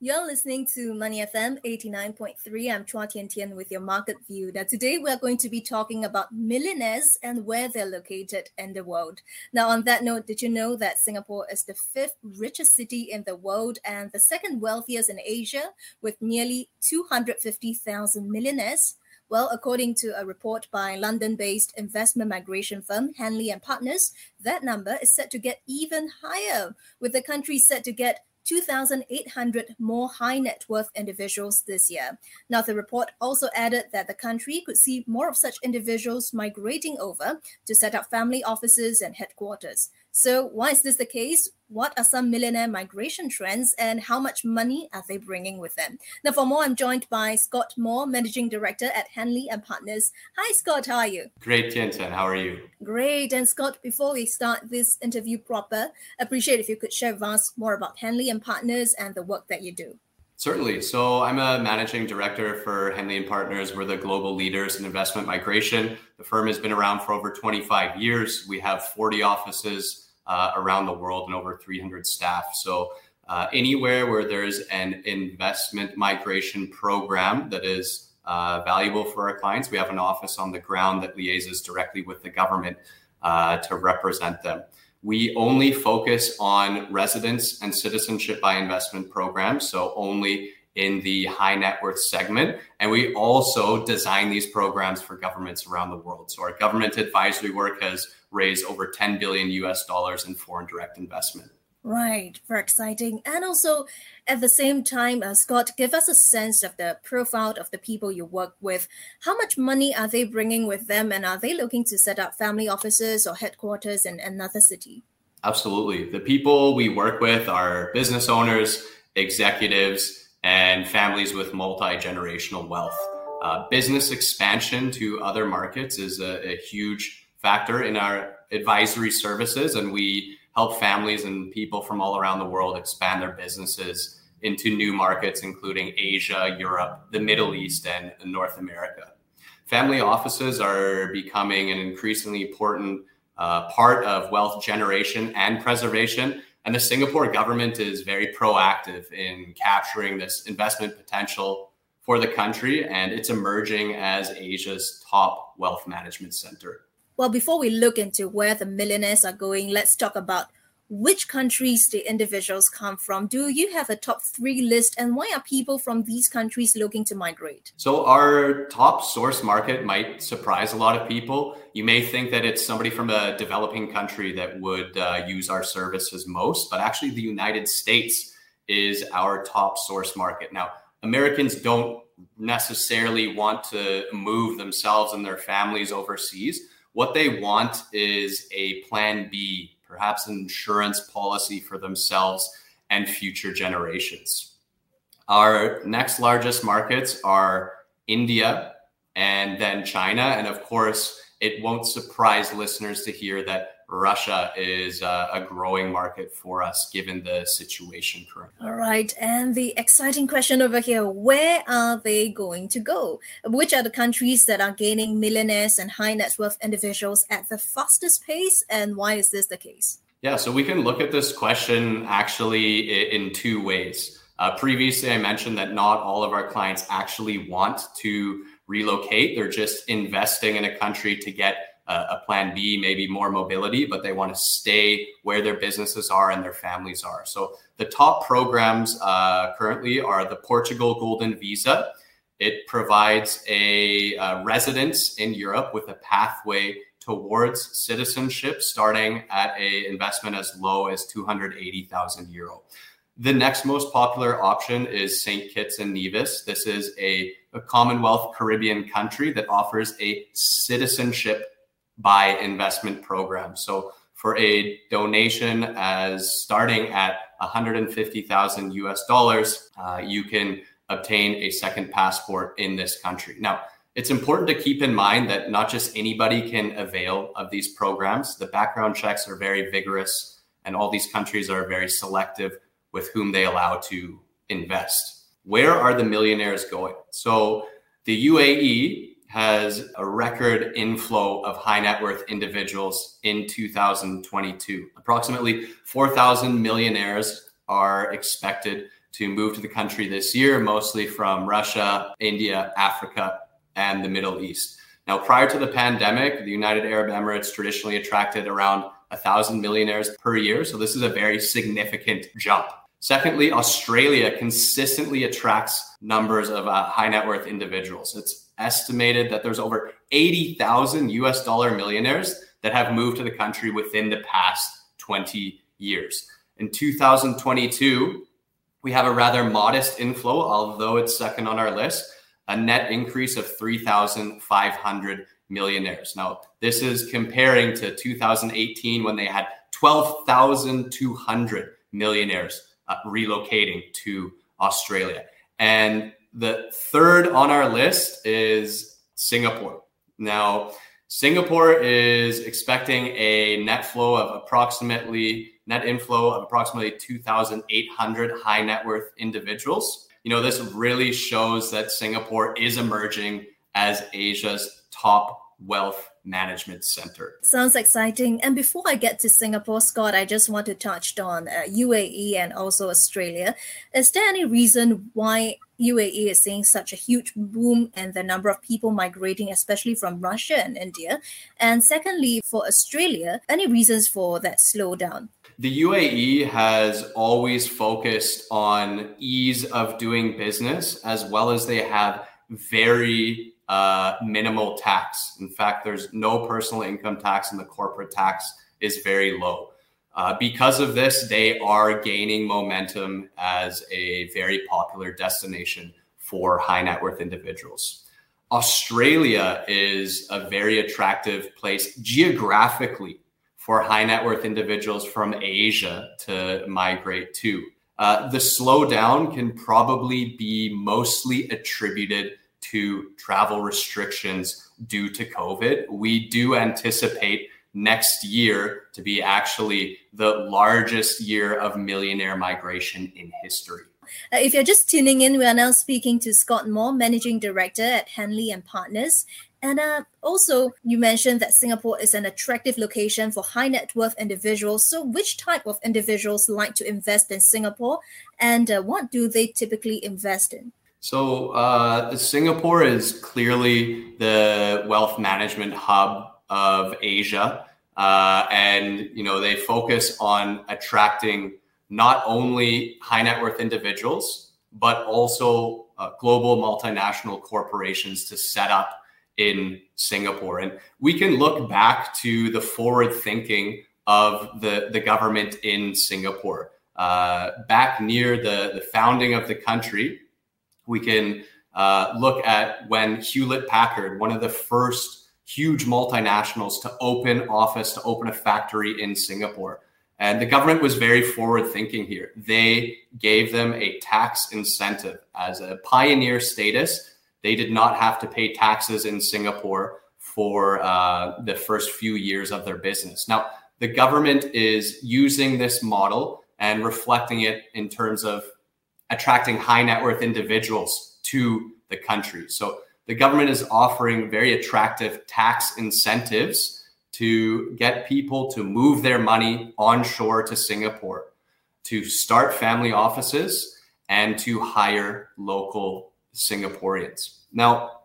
You're listening to Money FM 89.3. I'm Chua Tian Tian with your market view. Now, today we're going to be talking about millionaires and where they're located in the world. Now, on that note, did you know that Singapore is the fifth richest city in the world and the second wealthiest in Asia with nearly 250,000 millionaires? Well, according to a report by London-based investment migration firm Henley and Partners, that number is set to get even higher, with the country set to get 2,800 more high net worth individuals this year. Now, the report also added that the country could see more of such individuals migrating over to set up family offices and headquarters. So, why is this the case? What are some millionaire migration trends and how much money are they bringing with them? Now, for more, I'm joined by Scott Moore, Managing Director at Henley and Partners. Hi, Scott. How are you? Great, Tiantian. How are you? Great. And Scott, before we start this interview proper, appreciate if you could share with us more about Henley and Partners and the work that you do. Certainly. So I'm a managing director for Henley and Partners. We're the global leaders in investment migration. The firm has been around for over 25 years. We have 40 offices uh, around the world and over 300 staff. So uh, anywhere where there's an investment migration program that is uh, valuable for our clients, we have an office on the ground that liaises directly with the government uh, to represent them. We only focus on residence and citizenship by investment programs, so only in the high net worth segment. And we also design these programs for governments around the world. So our government advisory work has raised over 10 billion US dollars in foreign direct investment. Right, very exciting. And also, at the same time, uh, Scott, give us a sense of the profile of the people you work with. How much money are they bringing with them, and are they looking to set up family offices or headquarters in another city? Absolutely. The people we work with are business owners, executives, and families with multi generational wealth. Uh, business expansion to other markets is a, a huge factor in our advisory services, and we help families and people from all around the world expand their businesses into new markets, including Asia, Europe, the Middle East, and North America. Family offices are becoming an increasingly important uh, part of wealth generation and preservation. And the Singapore government is very proactive in capturing this investment potential for the country, and it's emerging as Asia's top wealth management center. Well, before we look into where the millionaires are going, let's talk about which countries the individuals come from. Do you have a top three list, and why are people from these countries looking to migrate? So, our top source market might surprise a lot of people. You may think that it's somebody from a developing country that would uh, use our services most, but actually, the United States is our top source market. Now, Americans don't necessarily want to move themselves and their families overseas what they want is a plan B, perhaps an insurance policy for themselves and future generations. Our next largest markets are India and then China. And of course, it won't surprise listeners to hear that Russia is uh, a growing market for us given the situation currently. All right. And the exciting question over here where are they going to go? Which are the countries that are gaining millionaires and high net worth individuals at the fastest pace? And why is this the case? Yeah, so we can look at this question actually in two ways. Uh, previously, I mentioned that not all of our clients actually want to relocate, they're just investing in a country to get a plan B, maybe more mobility, but they want to stay where their businesses are and their families are. So the top programs uh, currently are the Portugal Golden Visa. It provides a, a residence in Europe with a pathway towards citizenship, starting at a investment as low as 280,000 euro. The next most popular option is St. Kitts and Nevis. This is a, a Commonwealth Caribbean country that offers a citizenship by investment program. So for a donation as starting at 150,000 US dollars, uh, you can obtain a second passport in this country. Now, it's important to keep in mind that not just anybody can avail of these programs. The background checks are very vigorous, and all these countries are very selective with whom they allow to invest. Where are the millionaires going? So the UAE has a record inflow of high net worth individuals in 2022. Approximately 4,000 millionaires are expected to move to the country this year, mostly from Russia, India, Africa, and the Middle East. Now, prior to the pandemic, the United Arab Emirates traditionally attracted around 1,000 millionaires per year. So, this is a very significant jump. Secondly, Australia consistently attracts numbers of uh, high net worth individuals. It's estimated that there's over 80,000 US dollar millionaires that have moved to the country within the past 20 years. In 2022, we have a rather modest inflow, although it's second on our list, a net increase of 3,500 millionaires. Now, this is comparing to 2018 when they had 12,200 millionaires uh, relocating to Australia. And the third on our list is Singapore. Now, Singapore is expecting a net flow of approximately net inflow of approximately 2,800 high net worth individuals. You know, this really shows that Singapore is emerging as Asia's top wealth management center. Sounds exciting. And before I get to Singapore, Scott, I just want to touch on uh, UAE and also Australia. Is there any reason why UAE is seeing such a huge boom and the number of people migrating, especially from Russia and India? And secondly, for Australia, any reasons for that slowdown? The UAE has always focused on ease of doing business as well as they have very uh, minimal tax. In fact, there's no personal income tax, and the corporate tax is very low. Uh, because of this, they are gaining momentum as a very popular destination for high net worth individuals. Australia is a very attractive place geographically for high net worth individuals from Asia to migrate to. Uh, the slowdown can probably be mostly attributed to travel restrictions due to COVID. We do anticipate next year to be actually the largest year of millionaire migration in history. Uh, if you're just tuning in, we are now speaking to Scott Moore, Managing Director at Henley and Partners. And uh, also, you mentioned that Singapore is an attractive location for high net worth individuals. So, which type of individuals like to invest in Singapore, and uh, what do they typically invest in? So, uh, Singapore is clearly the wealth management hub of Asia, uh, and you know they focus on attracting not only high net worth individuals but also uh, global multinational corporations to set up in Singapore. And we can look back to the forward thinking of the, the government in Singapore. Uh, back near the, the founding of the country, we can uh, look at when Hewlett Packard, one of the first huge multinationals to open office, to open a factory in Singapore. And the government was very forward thinking here. They gave them a tax incentive as a pioneer status. They did not have to pay taxes in Singapore for uh, the first few years of their business. Now, the government is using this model and reflecting it in terms of attracting high net worth individuals to the country. So the government is offering very attractive tax incentives to get people to move their money onshore to Singapore, to start family offices, and to hire local Singaporeans. Now,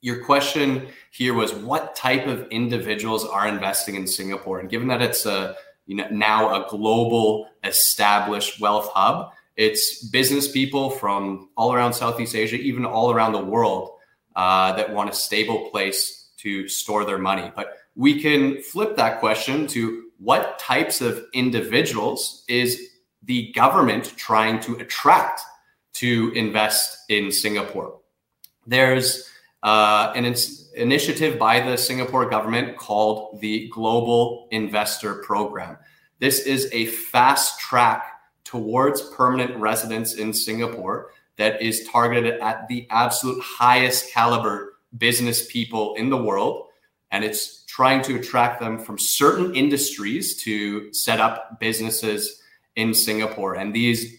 your question here was what type of individuals are investing in Singapore? And given that it's a you know now a global established wealth hub, it's business people from all around Southeast Asia, even all around the world, uh, that want a stable place to store their money. But we can flip that question to what types of individuals is the government trying to attract to invest in Singapore? There's uh, an initiative by the Singapore government called the Global Investor Program. This is a fast track towards permanent residence in Singapore that is targeted at the absolute highest caliber business people in the world. And it's trying to attract them from certain industries to set up businesses in Singapore. And these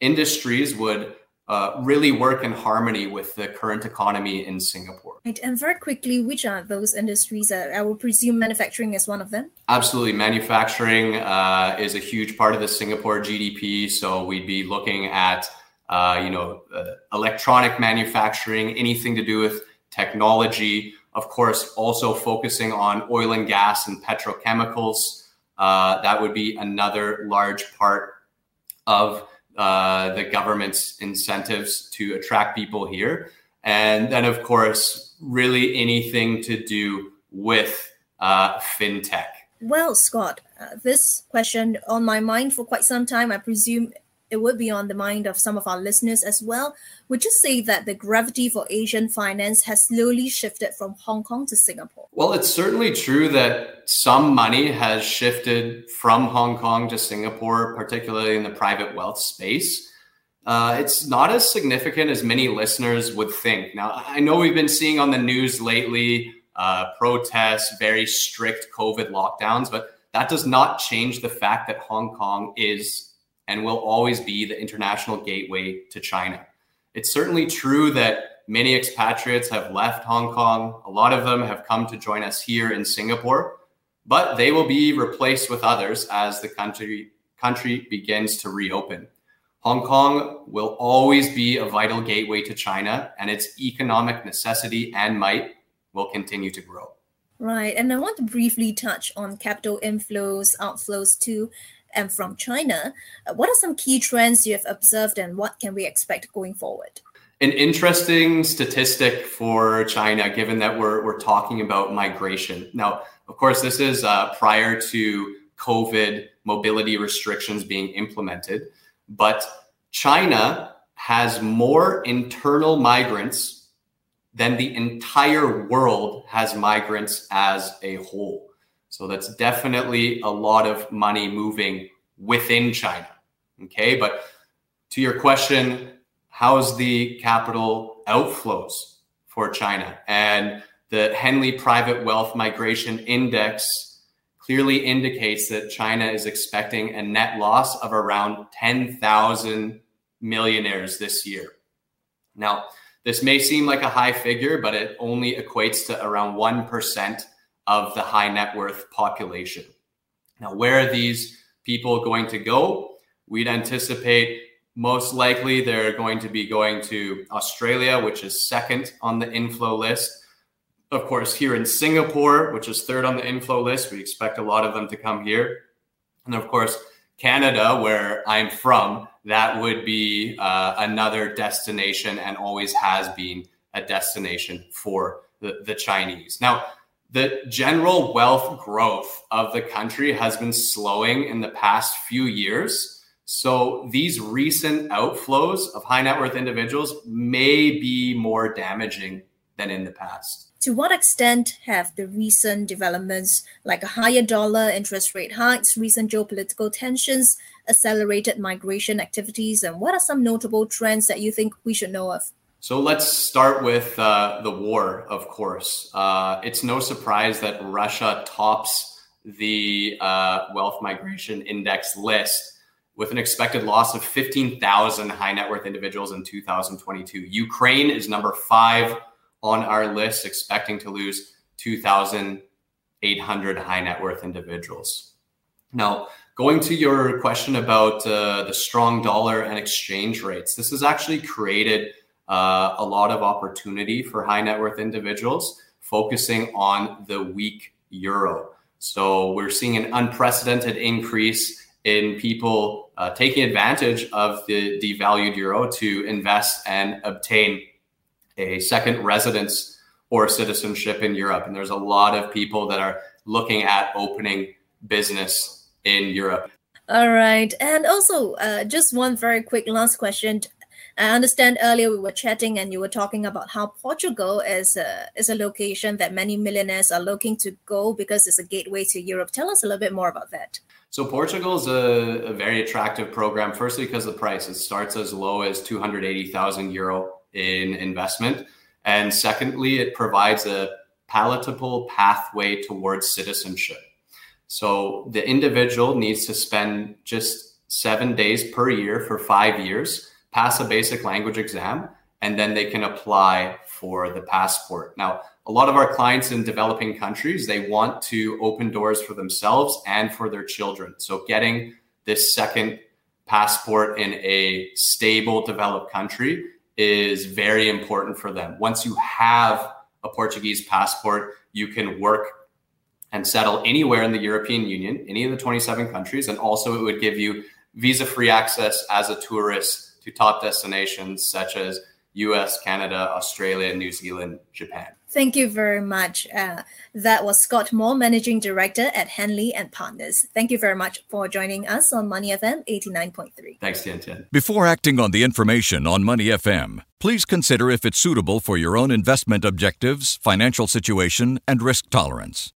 industries would uh, really work in harmony with the current economy in Singapore. Right. And very quickly, which are those industries? Uh, I will presume manufacturing is one of them. Absolutely. Manufacturing uh, is a huge part of the Singapore GDP. So we'd be looking at, uh, you know, uh, electronic manufacturing, anything to do with technology. Of course, also focusing on oil and gas and petrochemicals. Uh, that would be another large part of uh, the government's incentives to attract people here. And then, of course, really anything to do with uh, fintech. Well, Scott, uh, this question on my mind for quite some time. I presume it would be on the mind of some of our listeners as well. Would you say that the gravity for Asian finance has slowly shifted from Hong Kong to Singapore? Well, it's certainly true that some money has shifted from Hong Kong to Singapore, particularly in the private wealth space. Uh, it's not as significant as many listeners would think. Now, I know we've been seeing on the news lately uh, protests, very strict COVID lockdowns, but that does not change the fact that Hong Kong is and will always be the international gateway to China. It's certainly true that many expatriates have left Hong Kong. A lot of them have come to join us here in Singapore, but they will be replaced with others as the country country begins to reopen. Hong Kong will always be a vital gateway to China, and its economic necessity and might will continue to grow. Right. And I want to briefly touch on capital inflows, outflows too and from China. Uh, what are some key trends you have observed and what can we expect going forward? An interesting statistic for China, given that we're, we're talking about migration. Now, of course, this is uh, prior to COVID mobility restrictions being implemented, but China has more internal migrants than the entire world has migrants as a whole. So that's definitely a lot of money moving within China. Okay. But to your question, how's the capital outflows for China? And the Henley Private Wealth Migration Index clearly indicates that China is expecting a net loss of around 10,000 millionaires this year. Now, this may seem like a high figure, but it only equates to around 1% of the high net worth population. Now, where are these people going to go? We'd anticipate most likely they're going to be going to Australia, which is second on the inflow list. Of course, here in Singapore, which is third on the inflow list, we expect a lot of them to come here. And of course, Canada, where I'm from, that would be uh, another destination and always has been a destination for the, the Chinese. Now, the general wealth growth of the country has been slowing in the past few years. So these recent outflows of high net worth individuals may be more damaging than in the past. To what extent have the recent developments, like a higher dollar, interest rate hikes, recent geopolitical tensions, accelerated migration activities, and what are some notable trends that you think we should know of? So let's start with uh, the war, of course. Uh, it's no surprise that Russia tops the uh, wealth migration index list with an expected loss of 15,000 high net worth individuals in 2022. Ukraine is number five on our list, expecting to lose 2,800 high net worth individuals. Now, going to your question about uh, the strong dollar and exchange rates, this has actually created uh, a lot of opportunity for high net worth individuals focusing on the weak euro. So we're seeing an unprecedented increase in people uh, taking advantage of the devalued euro to invest and obtain a second residence or citizenship in Europe. And there's a lot of people that are looking at opening business in Europe. All right. And also, uh, just one very quick last question. I understand earlier we were chatting and you were talking about how Portugal is a, is a location that many millionaires are looking to go because it's a gateway to Europe. Tell us a little bit more about that. So Portugal is a, a very attractive program. Firstly, because the price, it starts as low as 280,000 euro in investment. And secondly, it provides a palatable pathway towards citizenship. So the individual needs to spend just seven days per year for five years pass a basic language exam, and then they can apply for the passport. Now, a lot of our clients in developing countries, they want to open doors for themselves and for their children. So getting this second passport in a stable developed country is very important for them. Once you have a Portuguese passport, you can work and settle anywhere in the European Union, any of the 27 countries. And also, it would give you visa free access as a tourist to top destinations such as US, Canada, Australia, New Zealand, Japan. Thank you very much. Uh, that was Scott Moore, Managing Director at Henley and Partners. Thank you very much for joining us on Money FM 89.3. Thanks, Tian Tian. Before acting on the information on Money FM, please consider if it's suitable for your own investment objectives, financial situation, and risk tolerance.